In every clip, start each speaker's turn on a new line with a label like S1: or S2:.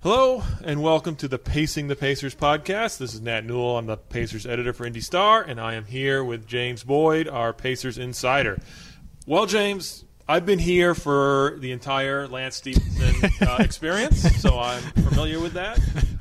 S1: Hello and welcome to the Pacing the Pacers podcast. This is Nat Newell. I'm the Pacers editor for Indy Star, and I am here with James Boyd, our Pacers insider. Well, James, I've been here for the entire Lance Stephenson uh, experience, so I'm familiar with that.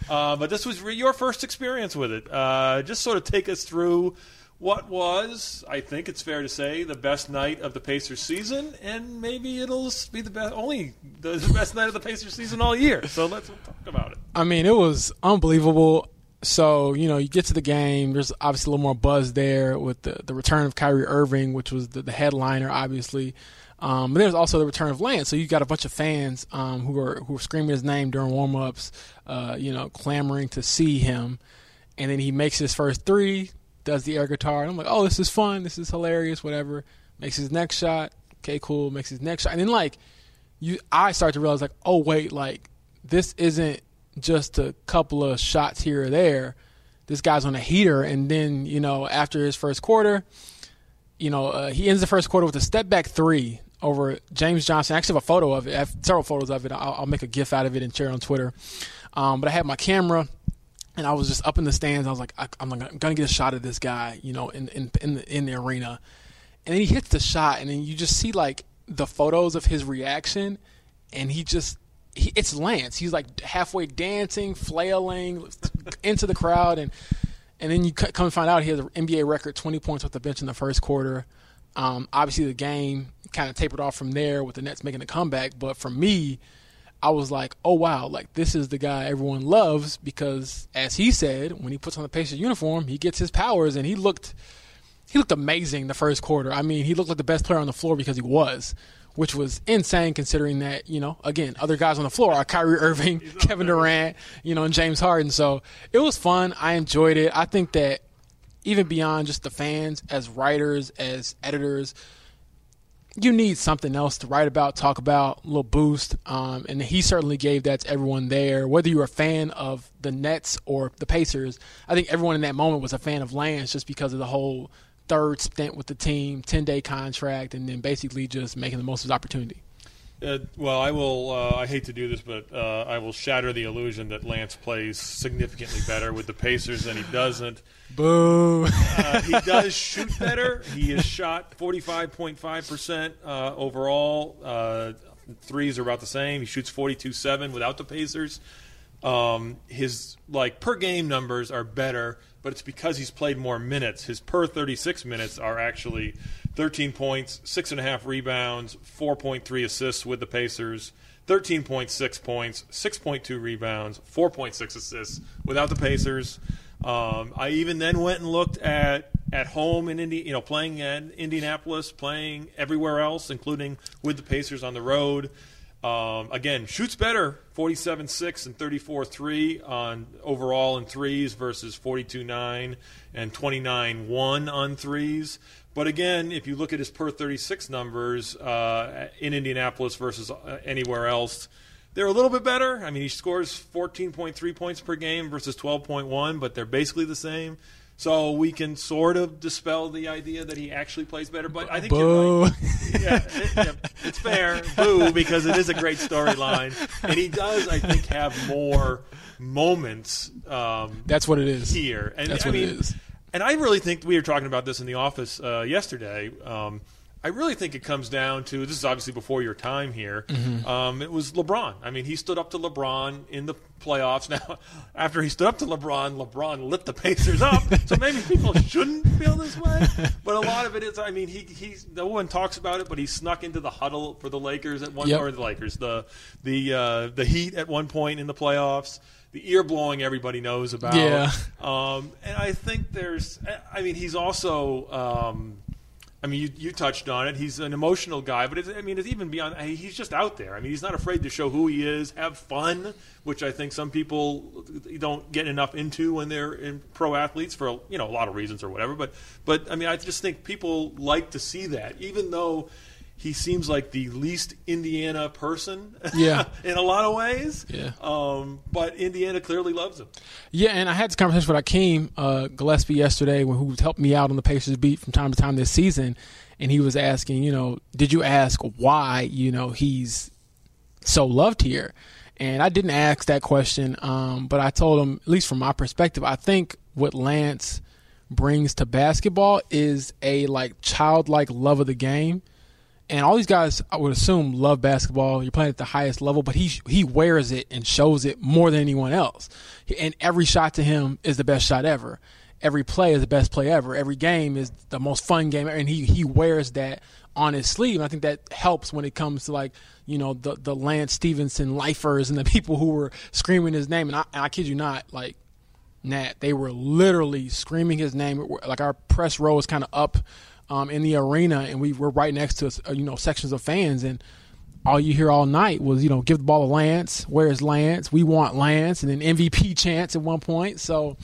S1: Uh, but this was re- your first experience with it. Uh, just sort of take us through what was, I think it's fair to say, the best night of the Pacers season, and maybe it'll be the best, only the best night of the Pacers season all year. So let's talk about it.
S2: I mean, it was unbelievable. So, you know, you get to the game, there's obviously a little more buzz there with the, the return of Kyrie Irving, which was the, the headliner, obviously. Um, but there's also the return of Lance. So you got a bunch of fans um, who are who are screaming his name during warmups, uh, you know, clamoring to see him. And then he makes his first three, does the air guitar, and I'm like, oh, this is fun, this is hilarious, whatever. Makes his next shot, okay, cool. Makes his next shot, and then like, you, I start to realize like, oh wait, like this isn't just a couple of shots here or there. This guy's on a heater, and then you know after his first quarter, you know uh, he ends the first quarter with a step back three over James Johnson. I actually have a photo of it. I have several photos of it. I'll, I'll make a GIF out of it and share it on Twitter. Um, but I had my camera and I was just up in the stands. I was like, I, am gonna get a shot of this guy, you know, in in in the, in the arena. And then he hits the shot, and then you just see like the photos of his reaction, and he just he, it's Lance. He's like halfway dancing, flailing into the crowd, and and then you come and find out he has an NBA record, 20 points off the bench in the first quarter. Um, obviously, the game kind of tapered off from there with the Nets making a comeback. But for me, I was like, oh wow, like this is the guy everyone loves because, as he said, when he puts on the Pacers uniform, he gets his powers, and he looked he looked amazing the first quarter. I mean, he looked like the best player on the floor because he was, which was insane considering that you know again other guys on the floor are Kyrie Irving, Kevin Durant, you know, and James Harden. So it was fun. I enjoyed it. I think that even beyond just the fans, as writers, as editors you need something else to write about, talk about, a little boost. Um, and he certainly gave that to everyone there. Whether you were a fan of the Nets or the Pacers, I think everyone in that moment was a fan of Lance just because of the whole third stint with the team, 10 day contract, and then basically just making the most of his opportunity.
S1: Uh, well, I will. Uh, I hate to do this, but uh, I will shatter the illusion that Lance plays significantly better with the Pacers than he doesn't.
S2: Boo!
S1: Uh, he does shoot better. He has shot forty-five point five percent uh, overall. Uh, threes are about the same. He shoots forty-two-seven without the Pacers. Um, his like per game numbers are better, but it's because he's played more minutes. His per thirty-six minutes are actually 13 points, six and a half rebounds, 4.3 assists with the Pacers, 13.6 points, 6.2 rebounds, 4.6 assists without the Pacers. Um, I even then went and looked at at home in Indi- you know, playing at Indianapolis, playing everywhere else, including with the Pacers on the road. Um, again, shoots better, 47-6 and 34-3 on overall in threes versus 42-9 and 29-1 on threes. But again, if you look at his per 36 numbers uh, in Indianapolis versus uh, anywhere else, they're a little bit better. I mean, he scores 14.3 points per game versus 12.1, but they're basically the same. So we can sort of dispel the idea that he actually plays better. But I think
S2: Boo.
S1: you're right. Yeah, it, yeah, it's fair. Boo, because it is a great storyline. And he does, I think, have more moments. Um,
S2: That's what it is.
S1: Here. And,
S2: That's
S1: I
S2: what
S1: mean,
S2: it is.
S1: And I really think we were talking about this in the office uh, yesterday. Um, I really think it comes down to this is obviously before your time here.
S2: Mm-hmm.
S1: Um, it was LeBron. I mean, he stood up to LeBron in the playoffs. Now, after he stood up to LeBron, LeBron lit the Pacers up. so maybe people shouldn't feel this way. But a lot of it is, I mean, he he's no one talks about it, but he snuck into the huddle for the Lakers at one
S2: Yep.
S1: or the Lakers the the uh, the Heat at one point in the playoffs. The ear blowing everybody knows about.
S2: Yeah.
S1: Um, and I think there's, I mean, he's also. Um, I mean, you, you touched on it. He's an emotional guy, but it's, I mean, it's even beyond. He's just out there. I mean, he's not afraid to show who he is, have fun, which I think some people don't get enough into when they're in pro athletes for you know a lot of reasons or whatever. But but I mean, I just think people like to see that, even though he seems like the least Indiana person.
S2: Yeah.
S1: in a lot of ways.
S2: Yeah.
S1: Um, but Indiana clearly loves him.
S2: Yeah, and I had this conversation with Akeem uh, Gillespie yesterday, who helped me out on the Pacers beat from time to time this season, and he was asking, you know, did you ask why, you know, he's so loved here? And I didn't ask that question, um, but I told him, at least from my perspective, I think what Lance brings to basketball is a like childlike love of the game. And all these guys, I would assume, love basketball. You're playing at the highest level, but he he wears it and shows it more than anyone else. And every shot to him is the best shot ever. Every play is the best play ever. Every game is the most fun game, and he he wears that on his sleeve. And I think that helps when it comes to like you know the the Lance Stephenson lifers and the people who were screaming his name. And I, and I kid you not, like Nat, they were literally screaming his name. Like our press row was kind of up um, in the arena, and we were right next to uh, you know sections of fans, and all you hear all night was you know give the ball to Lance. Where's Lance? We want Lance, and then MVP chance at one point. So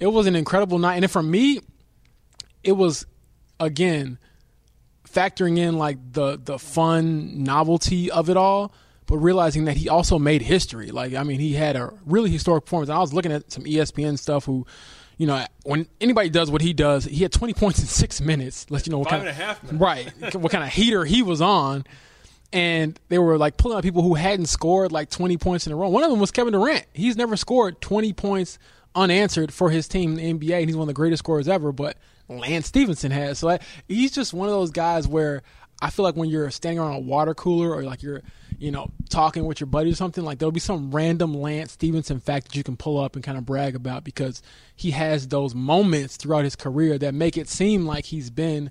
S2: it was an incredible night, and for me, it was again factoring in like the the fun novelty of it all but realizing that he also made history. Like, I mean, he had a really historic performance. I was looking at some ESPN stuff who you know, when anybody does what he does, he had 20 points in six minutes. Let you know what
S1: Five
S2: kind
S1: a half minutes.
S2: right, what kind of heater he was on. And they were like pulling out people who hadn't scored like 20 points in a row. One of them was Kevin Durant. He's never scored 20 points unanswered for his team in the NBA, and he's one of the greatest scorers ever. But Lance Stephenson has. So like, he's just one of those guys where I feel like when you're standing around a water cooler or like you're you know, talking with your buddy or something, like there'll be some random Lance Stephenson fact that you can pull up and kind of brag about because he has those moments throughout his career that make it seem like he's been,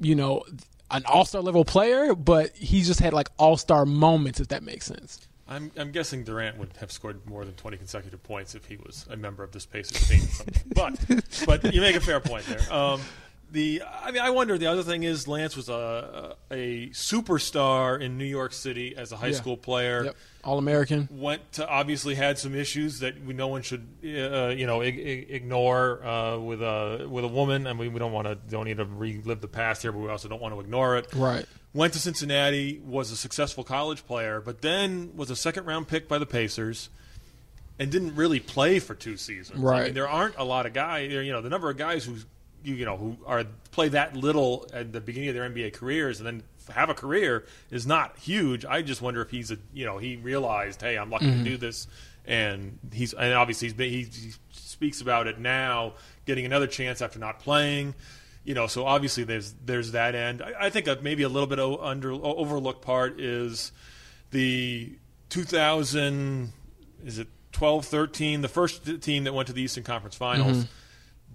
S2: you know, an all star level player, but he's just had like all star moments, if that makes sense.
S1: I'm, I'm guessing Durant would have scored more than 20 consecutive points if he was a member of this Pacers team. but but you make a fair point there. Um, the I mean I wonder the other thing is Lance was a a superstar in New York City as a high
S2: Yeah.
S1: school player.
S2: Yep. All American.
S1: Went to obviously had some issues that we, no one should uh, you know ig- ig- ignore uh, with a with a woman. I mean we don't want to don't need to relive the past here, but we also don't want to ignore it.
S2: Right.
S1: Went to Cincinnati, was a successful college player, but then was a second round pick by the Pacers. And didn't really play for two seasons. I
S2: Right.
S1: mean, there aren't a lot of guys. You know, the number of guys who you, know who are play that little at the beginning of their NBA careers and then have a career is not huge. I just wonder if he's a you know he realized, hey, I'm lucky to mm-hmm. do this, and he's and obviously he's been, he, he speaks about it now, getting another chance after not playing. You know, so obviously there's there's that end. I, I think a, maybe a little bit o- under o- overlooked part is the 2000 is it 12 13 the first team that went to the Eastern Conference Finals mm-hmm.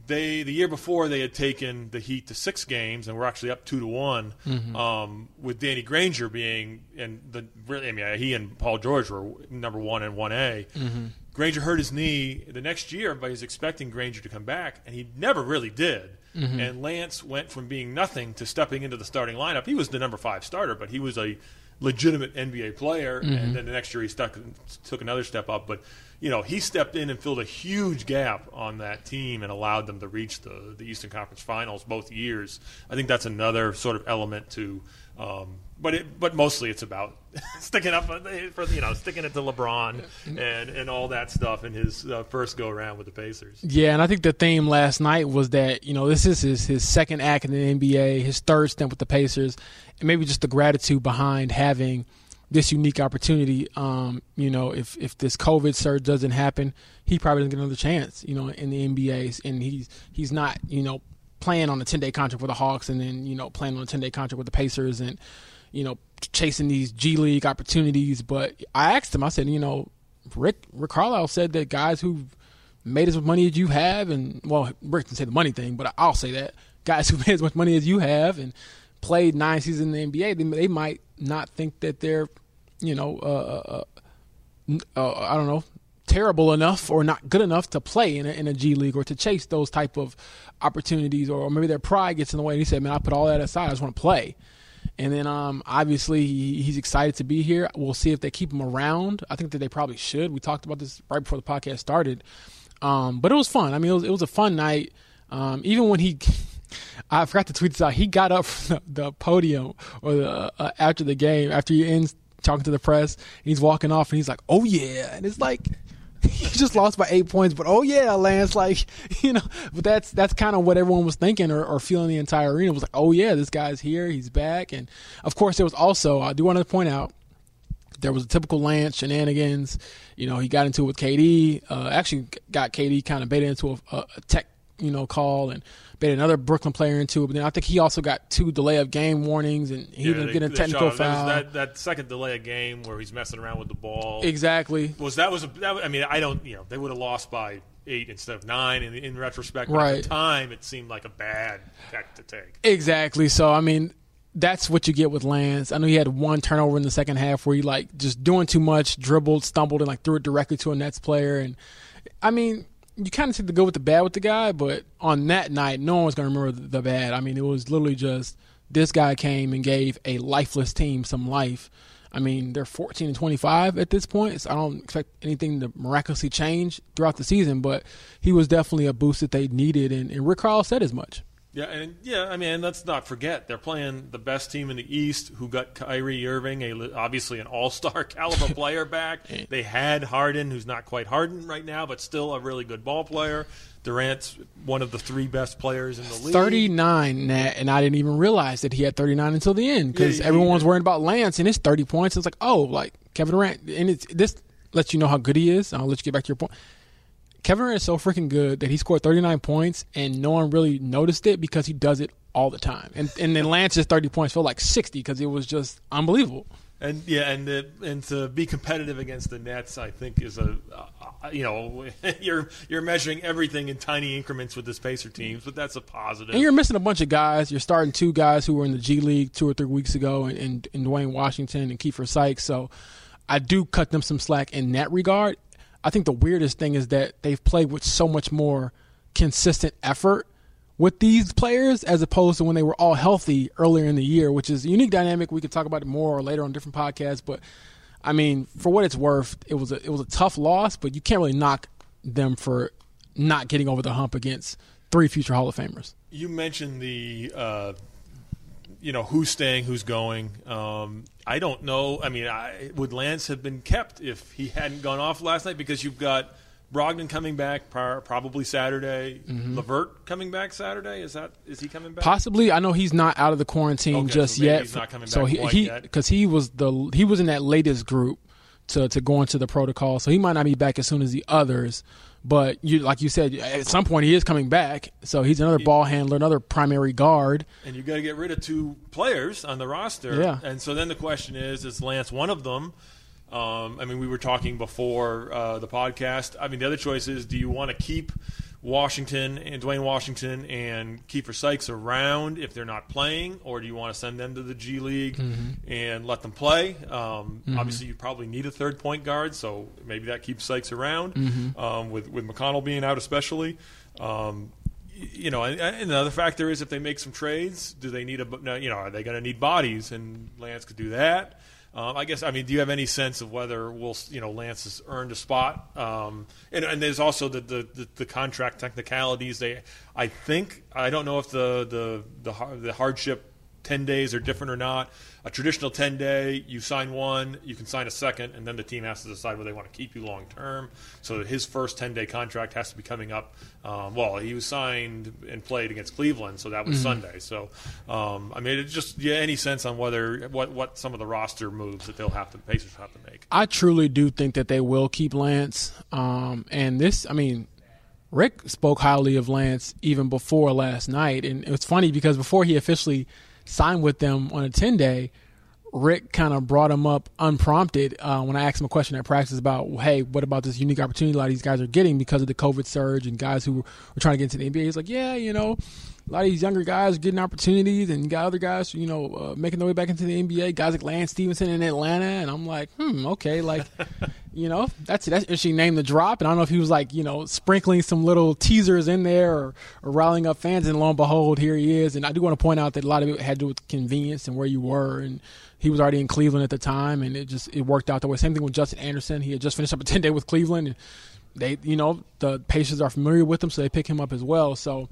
S1: They the year before they had taken the Heat to six games and were actually up two to one, mm-hmm. um, with Danny Granger being and the really I mean uh, he and Paul George were number one and one A. Mm-hmm. Granger hurt his knee the next year. Everybody was expecting Granger to come back, and he never really did. Mm-hmm. And Lance went from being nothing to stepping into the starting lineup. He was the number five starter, but he was a legitimate NBA player. And then the next year he stuck, took another step up. But you know, he stepped in and filled a huge gap on that team and allowed them to reach the, the Eastern Conference Finals both years. I think that's another sort of element to, um, but it, but mostly it's about sticking up for you know sticking it to LeBron and and all that stuff in his uh, first go around with the Pacers.
S2: Yeah, and I think the theme last night was that you know this is his his second act in the NBA, his third stint with the Pacers, and maybe just the gratitude behind having this unique opportunity. Um, you know, if if this COVID surge doesn't happen, he probably doesn't get another chance. You know, in the NBA, and he's he's not you know playing on a ten day contract with the Hawks, and then you know playing on a ten day contract with the Pacers, and you know chasing these G League opportunities. But I asked him, I said, you know, Rick Rick Carlisle said that guys who made as much money as you have, and well, Rick didn't say the money thing, but I'll say that guys who made as much money as you have and played nine seasons in the NBA, they, they might not think that they're, you know, uh, uh, uh, I don't know, terrible enough or not good enough to play in a, in a G League or to chase those type of opportunities, or maybe their pride gets in the way. And he said, "Man, I put all that aside. I just want to play." And then um, obviously he, he's excited to be here. We'll see if they keep him around. I think that they probably should. We talked about this right before the podcast started. Um, but it was fun. I mean, it was, it was a fun night. Um, even when he, I forgot to tweet this out. He got up from the, the podium or the, uh, after the game, after he ends talking to the press, and he's walking off, and he's like, "Oh yeah," and it's like. He just lost by eight points, but oh yeah, Lance, like you know, but that's that's kind of what everyone was thinking or, or feeling. The entire arena was like, oh yeah, this guy's here, he's back, and of course there was also I do want to point out there was a typical Lance shenanigans. You know, he got into it with KD. Uh, actually, got KD kind of baited into a, a, tech, you know, call and baited another Brooklyn player into it. But then I think he also got two delay of game warnings and he yeah, didn't get a technical foul.
S1: That, that, second delay of game where he's messing around with the ball.
S2: Exactly.
S1: Was that was a, that, I mean I don't you know they would have lost by eight instead of nine in, in retrospect.
S2: Right.
S1: At the time, it seemed like a bad tech to take.
S2: Exactly. So I mean, that's what you get with Lance. I know he had one turnover in the second half where he like just doing too much, dribbled, stumbled, and like threw it directly to a Nets player. And I mean, you kind of take the good with the bad with the guy, but on that night, no one's going to remember the bad. I mean, it was literally just this guy came and gave a lifeless team some life. I mean, they're 14 and 25 at this point, so I don't expect anything to miraculously change throughout the season, but he was definitely a boost that they needed, and, and Rick Carlisle said as much.
S1: Yeah, and yeah, I mean, let's not forget they're playing the best team in the East, who got Kyrie Irving, a, obviously an All-Star caliber player back. They had Harden, who's not quite Harden right now, but still a really good ball player. Durant's one of the three best players in the league.
S2: 39, and I didn't even realize that he had 39 until the end because yeah, everyone was worrying about Lance and his 30 points. It's like, oh, like Kevin Durant, and it's this lets you know how good he is. I'll let you get back to your point. Kevin Durant is so freaking good that he scored 39 points and no one really noticed it because he does it all the time. And and then Lance's 30 points felt like 60 because it was just unbelievable.
S1: And yeah, and the, and to be competitive against the Nets, I think is a uh, you know you're you're measuring everything in tiny increments with this Pacer teams, but that's a positive.
S2: And you're missing a bunch of guys. You're starting two guys who were in the G League two or three weeks ago, and, and, and Duane Washington and Keifer Sykes. So I do cut them some slack in that regard. I think the weirdest thing is that they've played with so much more consistent effort with these players as opposed to when they were all healthy earlier in the year, which is a unique dynamic. We could talk about it more or later on different podcasts, but I mean, for what it's worth, it was a it was a tough loss, but you can't really knock them for not getting over the hump against three future Hall of Famers.
S1: You mentioned the uh, you know who's staying, who's going. Um, I don't know. I mean, I, would Lance have been kept if he hadn't gone off last night? Because you've got Brogdon coming back probably Saturday. mm hmm LeVert coming back Saturday. Is that is he coming back?
S2: Possibly. I know he's not out of the quarantine
S1: okay,
S2: just
S1: so
S2: yet.
S1: He's not coming
S2: so he because he, he was the he was in that latest group to to go into the protocol. So he might not be back as soon as the others. But you, like you said, at some point he is coming back. So he's another ball handler, another primary guard.
S1: And you got to get rid of two players on the roster.
S2: Yeah.
S1: And so then the question is: Is Lance one of them? Um, I mean, we were talking before uh, the podcast. I mean, the other choice is: Do you want to keep? Washington and Duane Washington and Keifer Sykes around if they're not playing, or do you want to send them to the G League mm-hmm. and let them play? Um, mm-hmm. Obviously, you probably need a third point guard, so maybe that keeps Sykes around
S2: mm-hmm.
S1: um, with with McConnell being out, especially. Um, you know, and, and another factor is if they make some trades, do they need a you know are they going to need bodies? And Lance could do that. Um, I guess I mean, do you have any sense of whether will you know Lance has earned a spot? Um, and, and, there's also the, the, the, the, contract technicalities. They, I think, I don't know if the the the, the hardship 10 days are different or not. A traditional 10 day, you sign one, you can sign a second, and then the team has to decide whether they want to keep you long term. So his first 10 day contract has to be coming up. Um, well, he was signed and played against Cleveland, so that was mm-hmm. Sunday. So, um, I mean, it just yeah, any sense on whether what what some of the roster moves that they'll have to Pacers have to make.
S2: I truly do think that they will keep Lance. Um, and this, I mean, Rick spoke highly of Lance even before last night, and it's funny because before he officially signed with them on a 10 day, Rick kind of brought him up unprompted uh, when I asked him a question at practice about, hey, what about this unique opportunity a lot of these guys are getting because of the COVID surge and guys who were trying to get into the NBA? He's like, yeah, you know, a lot of these younger guys are getting opportunities, and you got other guys, you know, uh, making their way back into the NBA. Guys like Lance Stephenson in Atlanta, and I'm like, hmm, okay, like, you know, that's that's interesting name to drop. And I don't know if he was like, you know, sprinkling some little teasers in there or, or rallying up fans, and lo and behold, here he is. And I do want to point out that a lot of it had to do with convenience and where you were, and he was already in Cleveland at the time, and it just it worked out the way. Same thing with Justin Anderson. He had just finished up a ten day with Cleveland, and they you know the Pacers are familiar with him, so they pick him up as well. So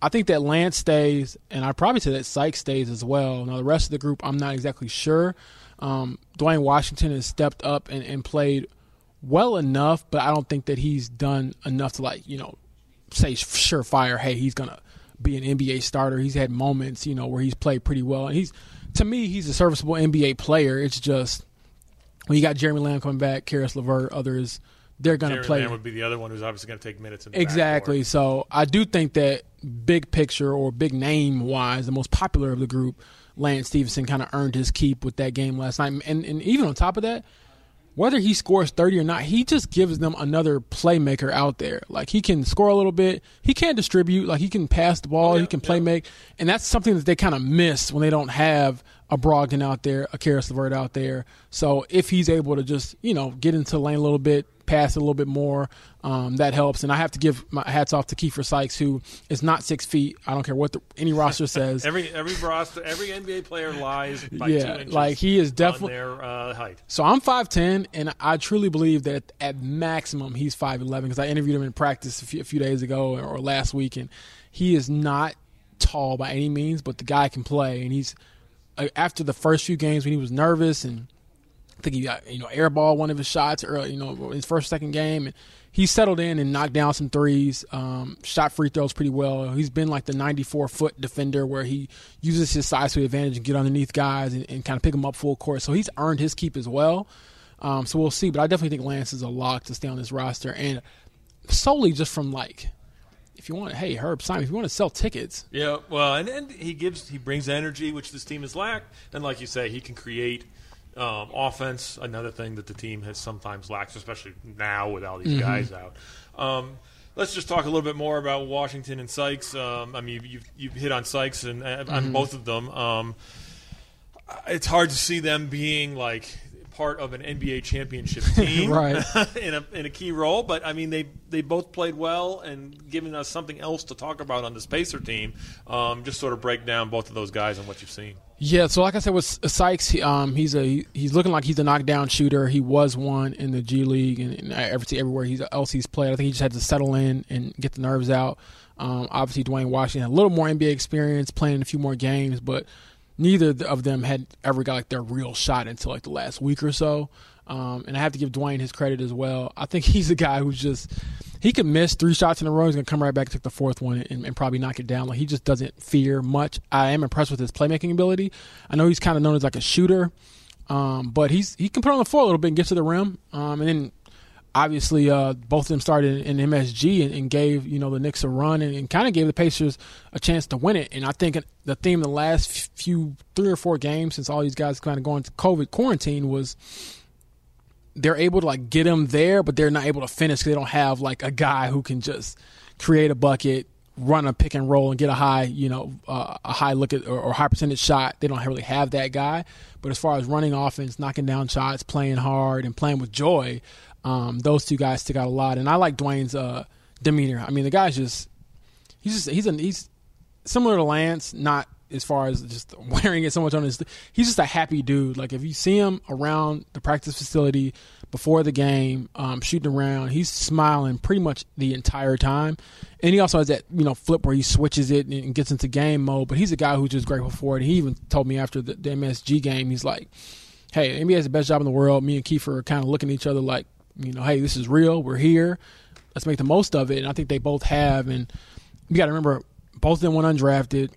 S2: I think that Lance stays, and I probably say that Sykes stays as well. Now the rest of the group, I'm not exactly sure. Um, Duane Washington has stepped up and, and played well enough, but I don't think that he's done enough to like you know say surefire. Hey, he's gonna be an NBA starter. He's had moments, you know, where he's played pretty well, and he's to me he's a serviceable NBA player. It's just when you got Jeremy Lamb coming back, Caris LeVert, others, they're going to play.
S1: Lamb would be the other one who's obviously going to take minutes.
S2: Exactly. So I do think that big picture or big name wise, the most popular of the group, Lance Stephenson, kind of earned his keep with that game last night. And, and even on top of that, whether he scores 30 or not, he just gives them another playmaker out there. Like he can score a little bit, he can distribute, like he can pass the ball,
S1: Oh, yeah,
S2: he can
S1: yeah.
S2: play make, and that's something that they kind of miss when they don't have a Brogdon out there, a Caris LeVert out there. So if he's able to just you know get into the lane a little bit, pass a little bit more, um, that helps. And I have to give my hats off to Keifer Sykes, who is not six feet. I don't care what the, any roster says.
S1: Every every roster, every NBA player lies by
S2: Yeah,
S1: two inches.
S2: like, he is definitely-
S1: their uh, height.
S2: So I'm 5'10, and I truly believe that at maximum he's 5'11 because I interviewed him in practice a few, a few days ago or last week, and he is not tall by any means, but the guy can play. And he's, uh, after the first few games when he was nervous and I think he got, you know, airball one of his shots early, you know, his first, second game, and he settled in and knocked down some threes, um, shot free throws pretty well. He's been like the 94 foot defender where he uses his size to advantage and get underneath guys and, and kind of pick them up full court. So he's earned his keep as well. Um, so we'll see, but I definitely think Lance is a lock to stay on this roster, and solely just from like, if you want, hey Herb Simon, if you want to sell tickets,
S1: Yeah, well, and, and he gives he brings energy, which this team has lacked, and like you say, he can create um, offense. Another thing that the team has sometimes lacked, especially now with all these
S2: Mm-hmm.
S1: guys out. Um, let's just talk a little bit more about Washington and Sykes. Um, I mean, you've, you've, hit on Sykes and uh,
S2: Mm-hmm.
S1: on both of them. Um, it's hard to see them being like part of an NBA championship team
S2: Right.
S1: in a in a key role. But I mean, they they both played well and given us something else to talk about on this Pacer team. Um, just sort of break down both of those guys and what you've seen.
S2: Yeah, so like I said with Sykes, he, um, he's a he's looking like he's a knockdown shooter. He was one in the G League and, and every everywhere he's else he's played. I think he just had to settle in and get the nerves out. Um, obviously, Duane Washington had a little more NBA experience, playing a few more games, but neither of them had ever got like their real shot until like the last week or so. Um, and I have to give Duane his credit as well. I think he's a guy who's just he could miss three shots in a row. He's gonna come right back, and take the fourth one, and, and probably knock it down. Like he just doesn't fear much. I am impressed with his playmaking ability. I know he's kind of known as like a shooter, um, but he's he can put on the floor a little bit and get to the rim. Um, and then obviously uh, both of them started in, in MSG and, and gave you know the Knicks a run and, and kind of gave the Pacers a chance to win it. And I think the theme the last few three or four games since all these guys kind of going to COVID quarantine was they're able to like get them there, but they're not able to finish because they don't have like a guy who can just create a bucket, run a pick and roll, and get a high, you know, uh, a high look at or, or high percentage shot. They don't really have that guy. But as far as running offense, knocking down shots, playing hard, and playing with joy, um, those two guys stick out a lot. And I like Duane's uh, demeanor. I mean, the guy's just he's just he's he's similar to Lance, not as far as just wearing it so much on his. He's just a happy dude. Like if you see him around the practice facility before the game, um, shooting around, he's smiling pretty much the entire time. And he also has that you know flip where he switches it and gets into game mode. But he's a guy who's just grateful for it. He even told me after the, the MSG game, he's like, "Hey, NBA has the best job in the world." Me and Keifer are kind of looking at each other like, you know, "Hey, this is real. We're here. Let's make the most of it." And I think they both have. And you got to remember, both of them went undrafted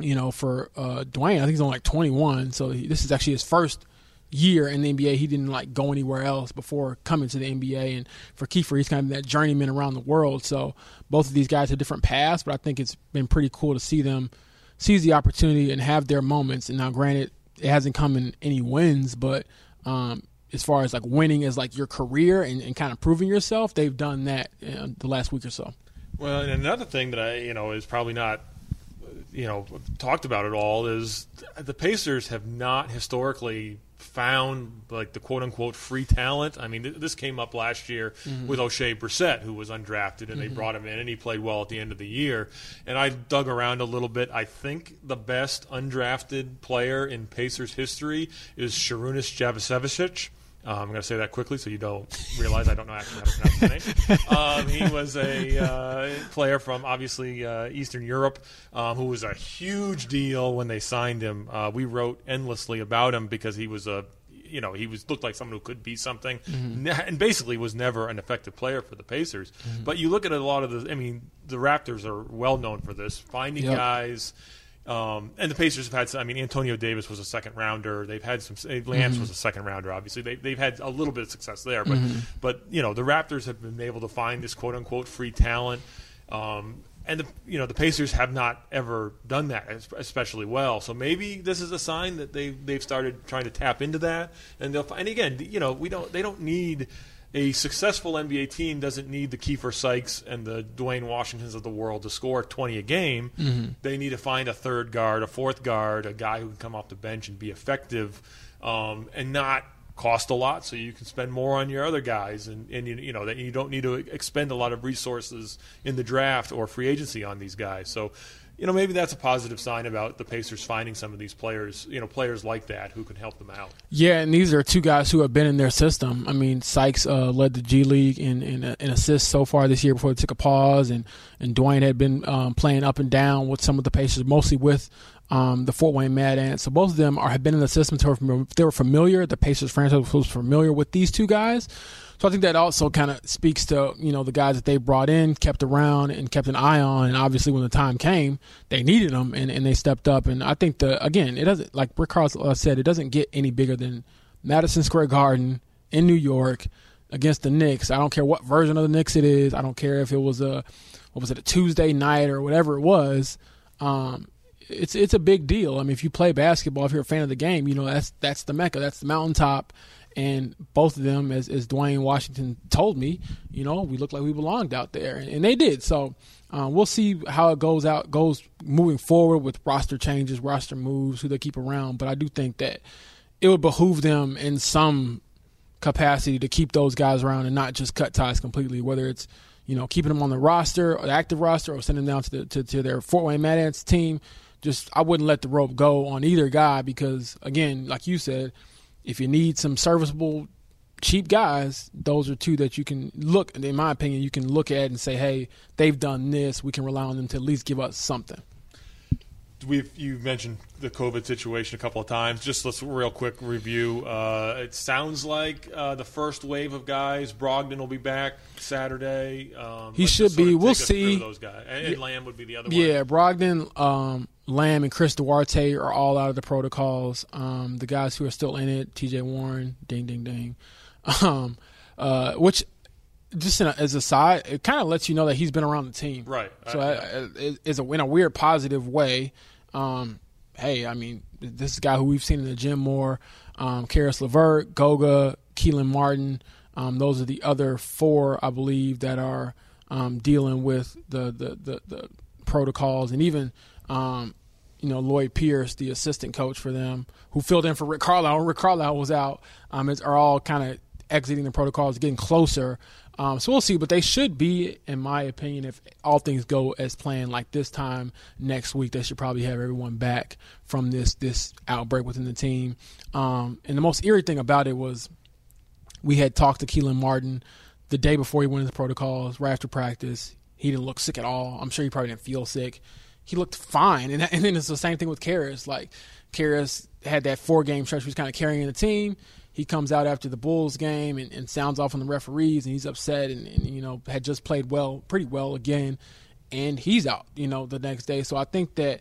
S2: you know, for uh, Duane, I think he's only like 21, so he, this is actually his first year in the NBA. He didn't like go anywhere else before coming to the NBA. And for Keifer, he's kind of that journeyman around the world. So both of these guys have different paths, but I think it's been pretty cool to see them seize the opportunity and have their moments. And now, granted, it hasn't come in any wins, but um, as far as like winning as like your career and, and kind of proving yourself, they've done that you know, the last week or so.
S1: Well, and another thing that I, you know, is probably not, you know, talked about at all is the Pacers have not historically found like the quote unquote free talent. I mean, th- this came up last year mm-hmm. with Oshae Brissett, who was undrafted, and they mm-hmm. brought him in, and he played well at the end of the year. And I dug around a little bit. I think the best undrafted player in Pacers history is Sharunas Javasevicic. Um, I'm going to say that quickly so you don't realize I don't know actually how to pronounce his name. Um, he was a uh, player from obviously uh, Eastern Europe um, who was a huge deal when they signed him. Uh, we wrote endlessly about him because he was a you know he was looked like someone who could be something, Ne- and basically was never an effective player for the Pacers. But you look at a lot of the, I mean, the Raptors are well known for this, finding
S2: Yep.
S1: guys Um, and the Pacers have had, some, I mean, Antonio Davis was a second rounder. They've had some. Lance was a second rounder. Obviously, they, they've had a little bit of success there. But but you know, the Raptors have been able to find this quote unquote free talent. Um, and the you know the Pacers have not ever done that especially well. So maybe this is a sign that they they've started trying to tap into that. And they'll and again, you know, we don't they don't need a successful NBA team doesn't need the Keifer Sykes and the Duane Washingtons of the world to score 20 a game. They need to find a third guard, a fourth guard, a guy who can come off the bench and be effective um, and not cost a lot so you can spend more on your other guys and, and you, you know that you don't need to expend a lot of resources in the draft or free agency on these guys so you know maybe that's a positive sign about the Pacers finding some of these players you know players like that who can help them out
S2: Yeah, and these are two guys who have been in their system. I mean, Sykes uh, led the G League in, in, in assists so far this year before they took a pause, and, and Duane had been um, playing up and down with some of the Pacers, mostly with um, the Fort Wayne Mad Ants. So both of them are have been in the system. So they were familiar. The Pacers franchise was familiar with these two guys. So I think that also kind of speaks to you know the guys that they brought in, kept around, and kept an eye on. And obviously, when the time came, they needed them, and, and they stepped up. And I think the again, it doesn't like Rick said, it doesn't get any bigger than Madison Square Garden in New York against the Knicks. I don't care what version of the Knicks it is. I don't care if it was a what was it a Tuesday night or whatever it was. Um, it's it's a big deal. I mean, if you play basketball, if you're a fan of the game, you know that's that's the mecca, that's the mountaintop. And both of them, as, as Duane Washington told me, you know, we looked like we belonged out there, and they did. So um, we'll see how it goes out goes moving forward with roster changes, roster moves, who they keep around. But I do think that it would behoove them in some capacity to keep those guys around and not just cut ties completely. Whether it's you know keeping them on the roster, the active roster, or sending them down to the, to, to their Fort Wayne Mad Ants team. Just I wouldn't let the rope go on either guy because again, like you said, if you need some serviceable cheap guys, those are two that you can look. In my opinion, you can look at and say, "Hey, they've done this. We can rely on them to at least give us something."
S1: We've you mentioned the COVID situation a couple of times. Just let's real quick review. Uh, it sounds like uh, the first wave of guys. Brogdon will be back Saturday. Um,
S2: He should be. We'll
S1: take us through
S2: see.
S1: those guys, and, and Lamb would be the other one.
S2: Yeah, Brogdon, um, Lamb, and Chris Duarte are all out of the protocols. Um, the guys who are still in it, T.J. Warren, ding, ding, ding. Um, uh, which, just a, as a side, it kind of lets you know that he's been around the team.
S1: Right.
S2: So
S1: Uh,
S2: uh, it- it's a, in a weird positive way. Um, hey, I mean, this is a guy who we've seen in the gym more. Um, Caris LeVert, Goga, Kelan Martin. Um, those are the other four, I believe, that are um, dealing with the, the, the, the protocols. And even, um, you know, Lloyd Pierce, the assistant coach for them, who filled in for Rick Carlisle. Rick Carlisle was out, um, is, are all kind of exiting the protocols, getting closer. Um, so we'll see, but they should be, in my opinion, if all things go as planned, like this time next week, they should probably have everyone back from this this outbreak within the team. Um, and the most eerie thing about it was we had talked to Kelan Martin the day before he went into protocols, right after practice. He didn't look sick at all. I'm sure he probably didn't feel sick. He looked fine, and, and then it's the same thing with Caris. Like Caris had that four game stretch, he was kind of carrying the team. He comes out after the Bulls game and, and sounds off on the referees, and he's upset, and, and you know had just played well, pretty well again, and he's out, you know, the next day. So I think that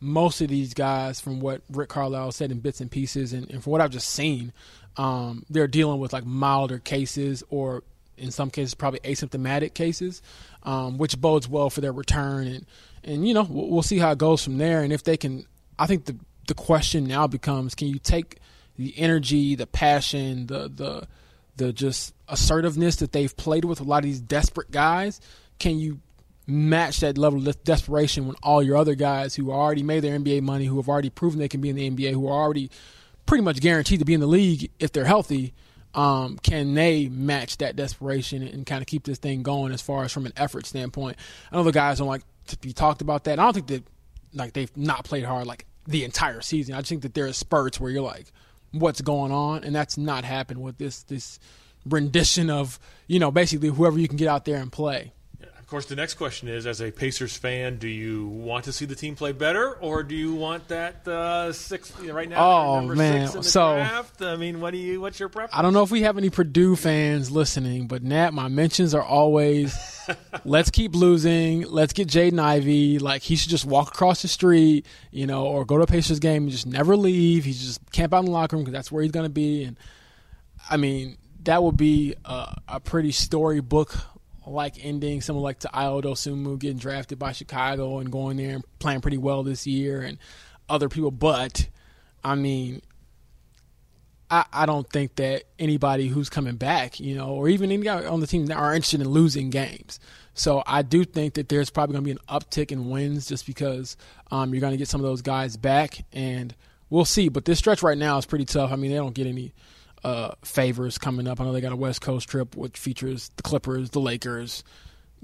S2: most of these guys, from what Rick Carlisle said in bits and pieces, and, and from what I've just seen, um, they're dealing with like milder cases, or in some cases, probably asymptomatic cases, um, which bodes well for their return. And and you know, we'll, see how it goes from there. And if they can, I think the the question now becomes: Can you take the energy, the passion, the the the just assertiveness that they've played with a lot of these desperate guys? Can you match that level of desperation when all your other guys who already made their NBA money, who have already proven they can be in the NBA, who are already pretty much guaranteed to be in the league if they're healthy, um, can they match that desperation and kind of keep this thing going as far as from an effort standpoint? I know the guys don't like to be talked about that. I don't think that like they've not played hard like the entire season. I just think that there are spurts where you're like, what's going on? And that's not happened with this this rendition of, you know, basically whoever you can get out there and play.
S1: Course, the next question is: As a Pacers fan, do you want to see the team play better, or do you want that uh, six right now?
S2: Oh, man.
S1: six in the
S2: So-
S1: draft? I mean, what do you? What's your preference?
S2: I don't know if we have any Purdue fans listening, but Nat, my mentions are always let's keep losing. Let's get Jaden Ivey. Like he should just walk across the street, you know, or go to a Pacers game and just never leave. He just camp out in the locker room because that's where he's going to be. And I mean, that would be a, a pretty storybook like ending. Someone like to Ayo Dosunmu getting drafted by Chicago and going there and playing pretty well this year, and other people. But I mean, I, I don't think that anybody who's coming back, you know, or even any guy on the team that are interested in losing games. So I do think that there's probably going to be an uptick in wins just because um, you're going to get some of those guys back, and we'll see. But this stretch right now is pretty tough. I mean, they don't get any uh, favors coming up. I know they got a West Coast trip which features the Clippers, the Lakers,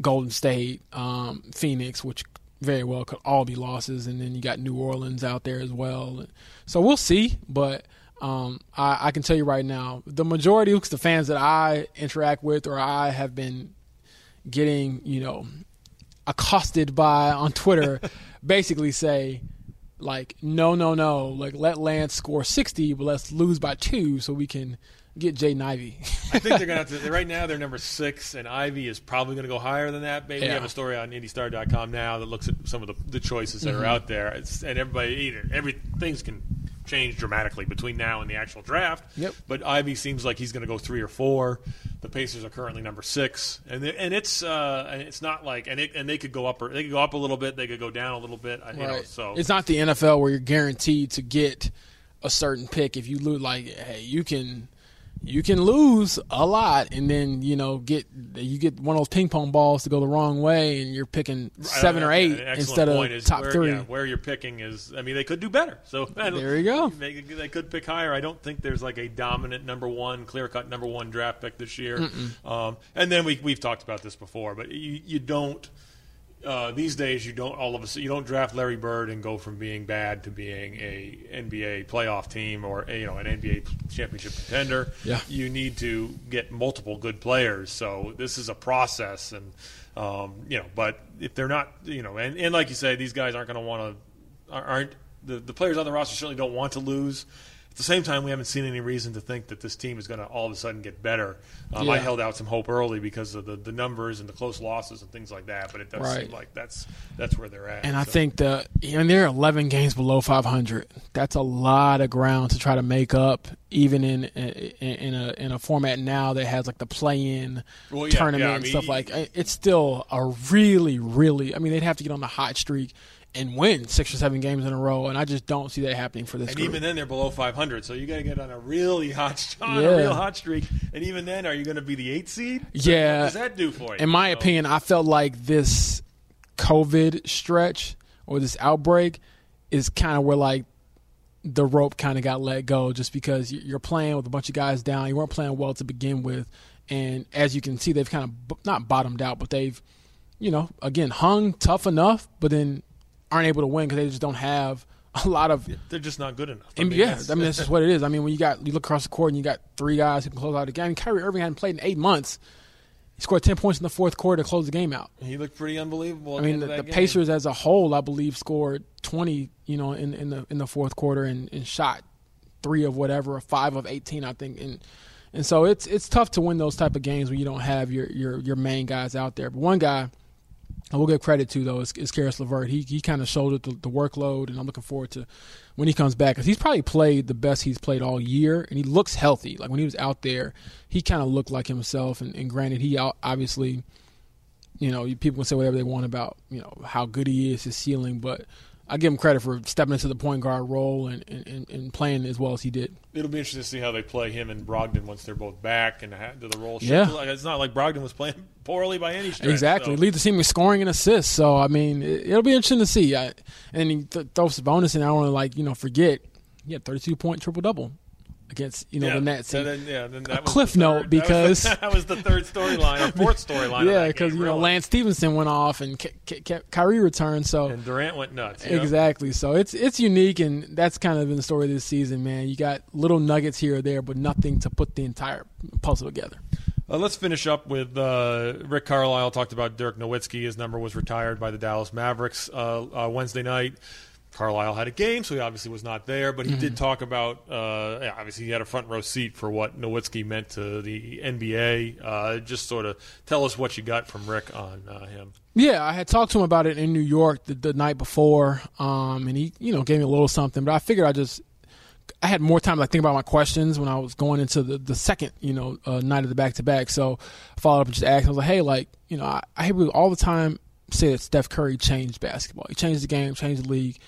S2: Golden State, um, Phoenix, which very well could all be losses, and then you got New Orleans out there as well. So we'll see, but um, I, I can tell you right now, the majority of the fans that I interact with or I have been getting, you know, accosted by on Twitter, basically say like, no, no, no, like let Lance score sixty, but let's lose by two so we can get Jaden Ivey.
S1: I think they're going to have to. Right now, they're number six, and Ivey is probably going to go higher than that. Maybe we have a story on IndyStar.com now that looks at some of the, the choices that
S2: Mm-hmm.
S1: are out there, it's, and everybody, either every things can change dramatically between now and the actual draft.
S2: Yep.
S1: But Ivey seems like he's going to go three or four. The Pacers are currently number six, and they, and it's uh, and it's not like and it, and they could go up or they could go up a little bit, they could go down a little bit. You know, so
S2: it's not the NFL where you're guaranteed to get a certain pick. If you lose, like, hey, you can you can lose a lot, and then you know get you get one of those ping pong balls to go the wrong way, and you're picking seven or eight instead of top
S1: where,
S2: three.
S1: Yeah, where you're picking is, I mean, they could do better. So
S2: There you go.
S1: They, they could pick higher. I don't think there's like a dominant number one, clear cut number one draft pick this year. Um, and then we we've talked about this before, but you you don't. Uh, these days, you don't all of a sudden you don't draft Larry Bird and go from being bad to being a NBA playoff team or a, you know an NBA championship contender.
S2: Yeah.
S1: you need to get multiple good players. So this is a process, and um, you know, but if they're not, you know, and, and like you say, these guys aren't going to want to aren't the, the players on the roster certainly don't want to lose. At the same time, we haven't seen any reason to think that this team is going to all of a sudden get better. Um, I held out some hope early because of the, the numbers and the close losses and things like that, but it does
S2: Right.
S1: seem like that's that's where they're at.
S2: And I
S1: So-
S2: think the and they're 11 games below 500. That's a lot of ground to try to make up, even in in, in a in a format now that has like the play-in
S1: Well, yeah,
S2: tournament
S1: yeah, I
S2: and stuff like. It's still a really, really. I mean, they'd have to get on the hot streak and win six or seven games in a row, and I just don't see that happening for this
S1: And
S2: group.
S1: even then, they're below 500. So you got to get on a really hot, on
S2: Yeah.
S1: a real hot streak. And even then, are you going to be the eighth seed?
S2: Yeah.
S1: What does that do for you?
S2: in my
S1: So-
S2: opinion, I felt like this COVID stretch or this outbreak is kind of where like the rope kind of got let go just because you- you're playing with a bunch of guys down. You weren't playing well to begin with. And as you can see, they've kind of not bottomed out, but they've, you know, again, hung tough enough, but then aren't able to win because they just don't have a lot of
S1: they're just not good enough. I mean,
S2: yeah, I mean that's just what it is. I mean when you got you look across the court and you got three guys who can close out the game. I mean, Kyrie Irving hadn't played in eight months. He scored ten points in the fourth quarter to close the game out.
S1: he looked pretty unbelievable.
S2: I mean the, the. Pacers as a whole, I believe, scored twenty, you know, in, in the in the fourth quarter and, and shot three of whatever, or five of eighteen, I think. And and so it's it's tough to win those type of games when you don't have your your your main guys out there. But one guy I will give credit to though is, is Caris LeVert. He he kind of shouldered the, the workload, and I'm looking forward to when he comes back because he's probably played the best he's played all year, and he looks healthy. Like when he was out there, he kind of looked like himself. And, and granted, he obviously, you know, people can say whatever they want about you know how good he is, his ceiling, but I give him credit for stepping into the point guard role and, and, and- playing as well as he did.
S1: It'll be interesting to see how they play him and Brogdon once they're both back and do the role shift.
S2: Yeah.
S1: It's not like Brogdon was playing poorly by any stretch.
S2: Exactly.
S1: so-
S2: Lead the team in scoring and assists. So I mean, it, it'll be interesting to see. I, and then he th- throws a bonus, and I don't want to like you know forget he had 32 point triple double against you know
S1: yeah,
S2: the Nets.
S1: so
S2: And-
S1: then, yeah, then that
S2: A
S1: was
S2: cliff note because-
S1: that was the, that was the third storyline or fourth storyline.
S2: yeah, because you know. Lance Stephenson went off and K- K- K- Kyrie returned. So
S1: and Durant went nuts. you know?
S2: Exactly. So it's it's unique, and that's kind of been the story of this season, man. You got little nuggets here or there, but nothing to put the entire puzzle together.
S1: Uh, let's finish up with uh, Rick Carlisle talked about Dirk Nowitzki. His number was retired by the Dallas Mavericks uh, uh Wednesday night. Carlisle had a game, so he obviously was not there. But he mm-hmm. did talk about, uh, obviously, he had a front row seat for what Nowitzki meant to the NBA. Uh, just sort of tell us what you got from Rick on uh, him.
S2: Yeah, I had talked to him about it in New York the, the night before, um, and he, you know, gave me a little something. But I figured I just I had more time to like, think about my questions when I was going into the, the second, you know, uh, night of the back to back. So I followed up and just asked. I was like, hey, like, you know, I, I hear all the time say that Steph Curry changed basketball. He changed the game, changed the league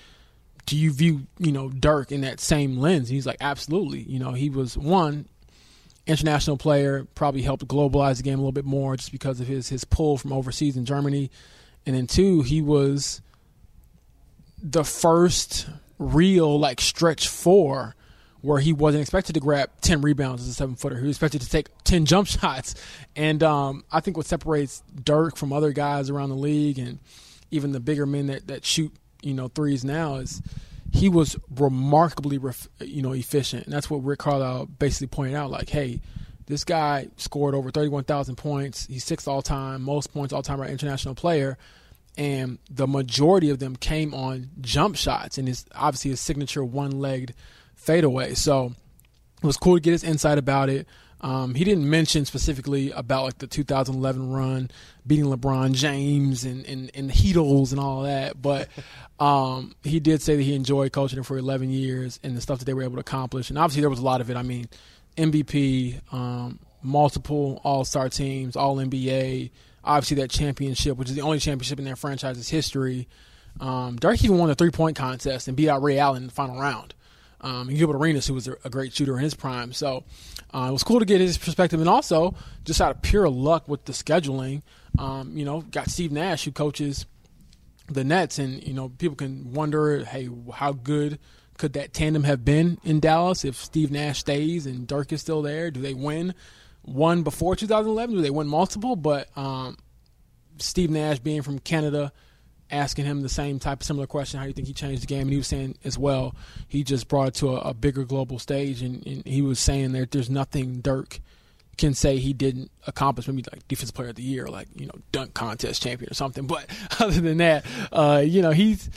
S2: do you view you know Dirk in that same lens? And he's like, absolutely. You know, he was one international player, probably helped globalize the game a little bit more just because of his his pull from overseas in Germany, and then two, he was the first real like stretch four where he wasn't expected to grab 10 rebounds as a seven footer. He was expected to take 10 jump shots. And um, I think what separates Dirk from other guys around the league and even the bigger men that, that shoot you know threes now is he was remarkably ref, you know efficient, and that's what Rick Carlisle basically pointed out. Like, hey, this guy scored over thirty one thousand points. He's sixth all time, most points all time by international player, and the majority of them came on jump shots, and his obviously his signature one legged fadeaway. So it was cool to get his insight about it. Um, he didn't mention specifically about like the 2011 run, beating LeBron James and and, and the Heatles and all that, but um, he did say that he enjoyed coaching for 11 years and the stuff that they were able to accomplish. And obviously there was a lot of it. I mean, MVP, um, multiple All Star teams, All NBA, obviously that championship, which is the only championship in their franchise's history. Um, Dirk even won the three point contest and beat out Ray Allen in the final round um, Gilbert Arenas, who was a, a, great shooter in his prime. So uh, it was cool to get his perspective, and also just out of pure luck with the scheduling, um, you know, got Steve Nash who coaches the Nets, and you know, people can wonder, hey, how good could that tandem have been in Dallas if Steve Nash stays and Dirk is still there? Do they win one before 2011? Do they win multiple? But um, Steve Nash being from Canada asking him the same type of similar question, how you think he changed the game? And he was saying as well, he just brought it to a, a bigger global stage, and, and, he was saying that there's nothing Dirk can say he didn't accomplish, maybe like defensive player of the year, like you know dunk contest champion or something. But other than that, uh, you know he's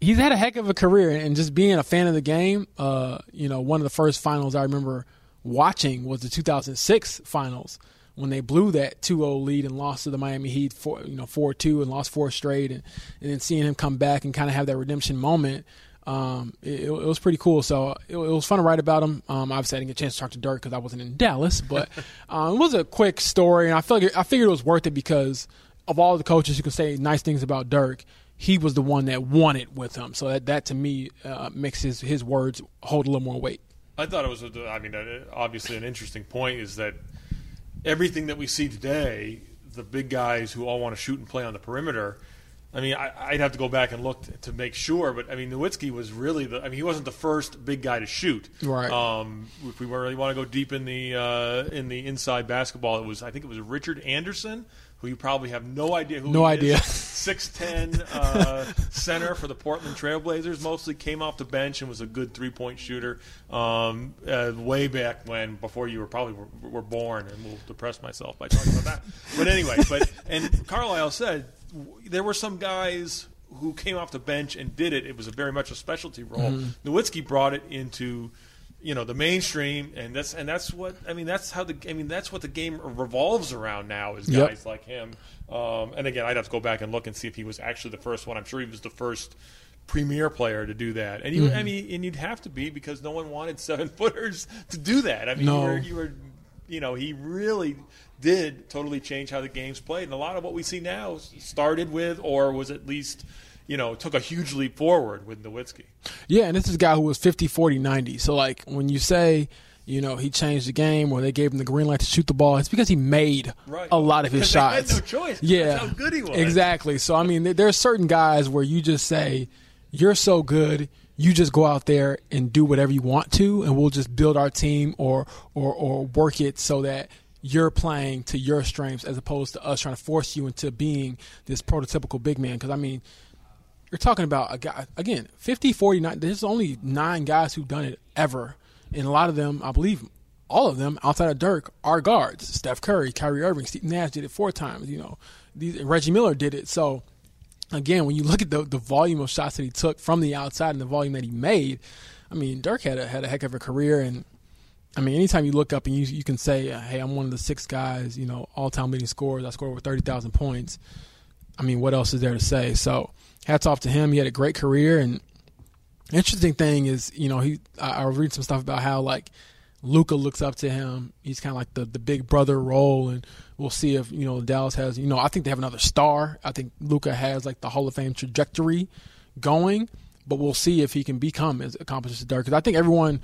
S2: he's had a heck of a career, and just being a fan of the game, uh, you know one of the first finals I remember watching was the 2006 finals when they blew that 2-0 lead and lost to the Miami Heat for you know 4-2 and lost four straight and, and then seeing him come back and kind of have that redemption moment um, it, it, was pretty cool. So it, it, was fun to write about him. Um, obviously, I didn't get a chance to talk to Dirk because I wasn't in Dallas, but um, it was a quick story, and I figured I figured it was worth it because of all the coaches who could say nice things about Dirk, he was the one that won it with him. So that, that to me uh, makes his his words hold a little more weight.
S1: I thought it was, a, I mean, obviously an interesting point is that everything that we see today, the big guys who all want to shoot and play on the perimeter. I mean, I, would have to go back and look to, to, make sure, but I mean, Nowitzki was really the. I mean, he wasn't the first big guy to shoot.
S2: Right.
S1: Um, if we really want to go deep in the uh, in the inside basketball, it was I think it was Richard Anderson who you probably have no idea who
S2: no idea.
S1: Six ten uh, center for the Portland Trailblazers. Mostly came off the bench and was a good three point shooter. Um, uh, way back when, before you were probably were, were born, and we'll depress myself by talking about that. But anyway, but and Carlisle said there were some guys who came off the bench and did it. It was a very much a specialty role. Mm-hmm. Nowitzki brought it into you know the mainstream and that's and that's what i mean that's how the i mean that's what the game revolves around now is guys yep. like him um, and again i'd have to go back and look and see if he was actually the first one i'm sure he was the first premier player to do that and you mm-hmm. i mean and you'd have to be because no one wanted seven footers to do that i mean no. you, were, you were you know he really did totally change how the game's played and a lot of what we see now started with or was at least you know, took a huge leap forward with Nowitzki.
S2: Yeah, and this is a guy who was 50, 40, 90. So, like, when you say, you know, he changed the game or they gave him the green light to shoot the ball, it's because he made
S1: right.
S2: a lot of his shots.
S1: no choice.
S2: Yeah.
S1: How good he was.
S2: Exactly. So, I mean, there are certain guys where you just say, you're so good, you just go out there and do whatever you want to, and we'll just build our team or, or, or work it so that you're playing to your strengths as opposed to us trying to force you into being this prototypical big man. Because, I mean, you're talking about a guy again 50 49 there's only nine guys who've done it ever and a lot of them i believe all of them outside of Dirk are guards. Steph Curry, Kyrie Irving, Steve Nash did it four times. You know, these, Reggie Miller did it. So again, when you look at the the volume of shots that he took from the outside and the volume that he made, I mean, Dirk had a had a heck of a career. And I mean, anytime you look up and you you can say, uh, hey, I'm one of the six guys, you know, all time leading scorers. I scored over thirty thousand points. I mean, what else is there to say? So hats off to him. He had a great career and interesting thing is, you know, he I, I reading some stuff about how like Luka looks up to him. He's kind of like the the big brother role, and we'll see if you know Dallas has. You know, I think they have another star. I think Luka has like the Hall of Fame trajectory going, but we'll see if he can become as accomplished as Dirk. Because I think everyone,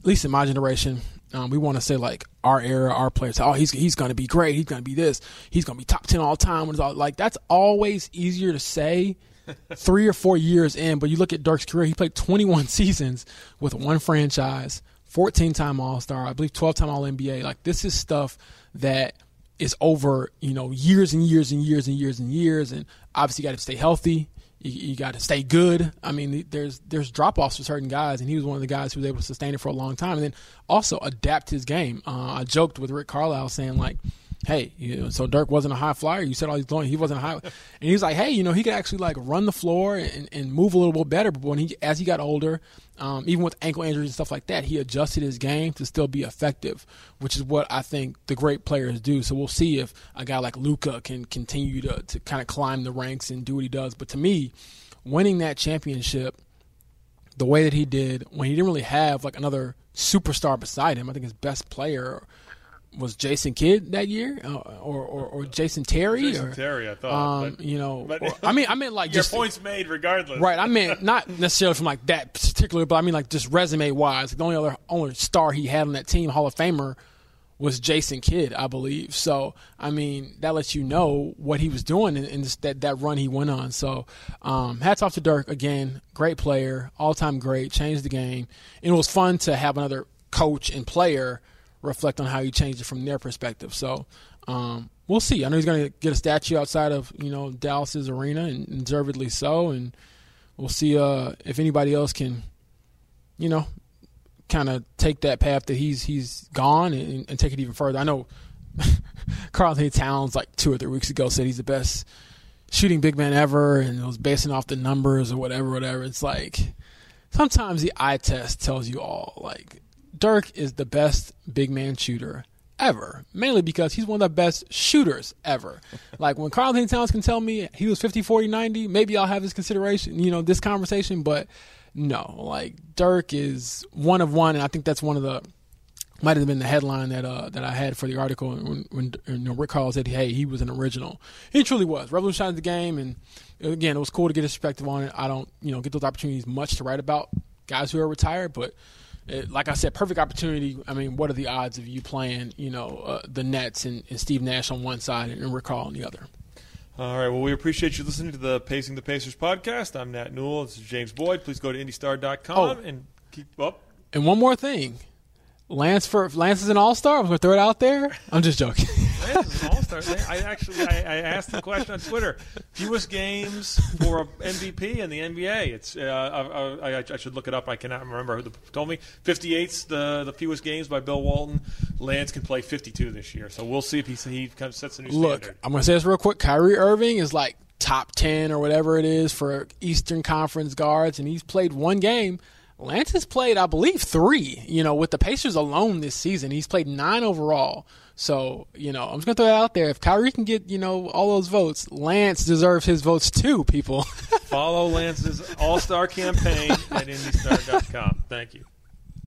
S2: at least in my generation, um, we want to say like our era, our players. Oh, he's he's going to be great. He's going to be this. He's going to be top ten all time. And it's all, like that's always easier to say three or four years in. But you look at Dirk's career; he played 21 seasons with one franchise 14 time All Star, I believe 12 time All NBA. Like this is stuff that is over, you know, years and years and years and years and years. And obviously, you got to stay healthy. You, you got to stay good. I mean, there's there's drop offs for certain guys, and he was one of the guys who was able to sustain it for a long time, and then also adapt his game. Uh, I joked with Rick Carlisle saying like hey, you know, so Dirk wasn't a high flyer. You said all he's doing, he wasn't a high, and he was like, hey, you know, he could actually like run the floor and, and move a little bit better. But when he, as he got older, um, even with ankle injuries and stuff like that, he adjusted his game to still be effective, which is what I think the great players do. So we'll see if a guy like Luka can continue to to kind of climb the ranks and do what he does. But to me, winning that championship the way that he did when he didn't really have like another superstar beside him, I think his best player was Jason Kidd that year, uh, or, or, or
S1: Jason
S2: Terry,
S1: Jason
S2: or
S1: Terry, I thought.
S2: Um, but, you know, but, or, I mean, I mean, like
S1: your
S2: just
S1: points made regardless.
S2: Right. I mean, not necessarily from like that particular, but I mean, like just resume wise, the only other only star he had on that team, Hall of Famer, was Jason Kidd, I believe. So, I mean, that lets you know what he was doing in, in this, that that run he went on. So, um, hats off to Dirk again, great player, all time great, changed the game, and it was fun to have another coach and player reflect on how he changed it from their perspective. So um, we'll see. I know he's going to get a statue outside of you know Dallas's arena, and deservedly so. And we'll see uh, if anybody else can, you know, kind of take that path that he's he's gone and, and take it even further. I know Karl-Anthony Towns like two or three weeks ago said he's the best shooting big man ever, and was basing off the numbers or whatever, whatever. It's like sometimes the eye test tells you all. Like Dirk is the best big man shooter ever, mainly because he's one of the best shooters ever. like when Karl-Anthony Towns can tell me he was 50, 40, 90, maybe I'll have this consideration, you know, this conversation, but no, like Dirk is one of one, and I think that's one of the might have been the headline that uh, that I had for the article when, when you know, Rick Carl said, "Hey, he was an original." He truly was. Revolutionized the game, and again, it was cool to get his perspective on it. I don't, you know, get those opportunities much to write about guys who are retired, but it, like I said, perfect opportunity. I mean, what are the odds of you playing, you know, uh, the Nets and, and, Steve Nash on one side and Rick Carl on the other?
S1: All right. Well, we appreciate you listening to the Pacing the Pacers podcast. I'm Nat Newell. This is James Boyd. Please go to IndyStar.com oh, and keep up.
S2: And one more thing. Lance for Lance is an all star. I'm gonna throw it out there. I'm just joking.
S1: Lance is an all star. I actually I, I, asked the question on Twitter. Fewest games for an MVP in the NBA. It's uh, I, I, should look it up. I cannot remember who told me. 58's the the fewest games by Bill Walton. Lance can play 52 this year, so we'll see if he he kind of sets a new
S2: Look,
S1: standard.
S2: I'm gonna say this real quick. Kyrie Irving is like top 10 or whatever it is for Eastern Conference guards, and he's played one game. Lance has played, I believe, three. You know, with the Pacers alone this season, he's played nine overall. So, you know, I'm just gonna throw it out there. If Kyrie can get, you know, all those votes, Lance deserves his votes too. People
S1: follow Lance's All Star campaign at IndyStar.com. Thank you.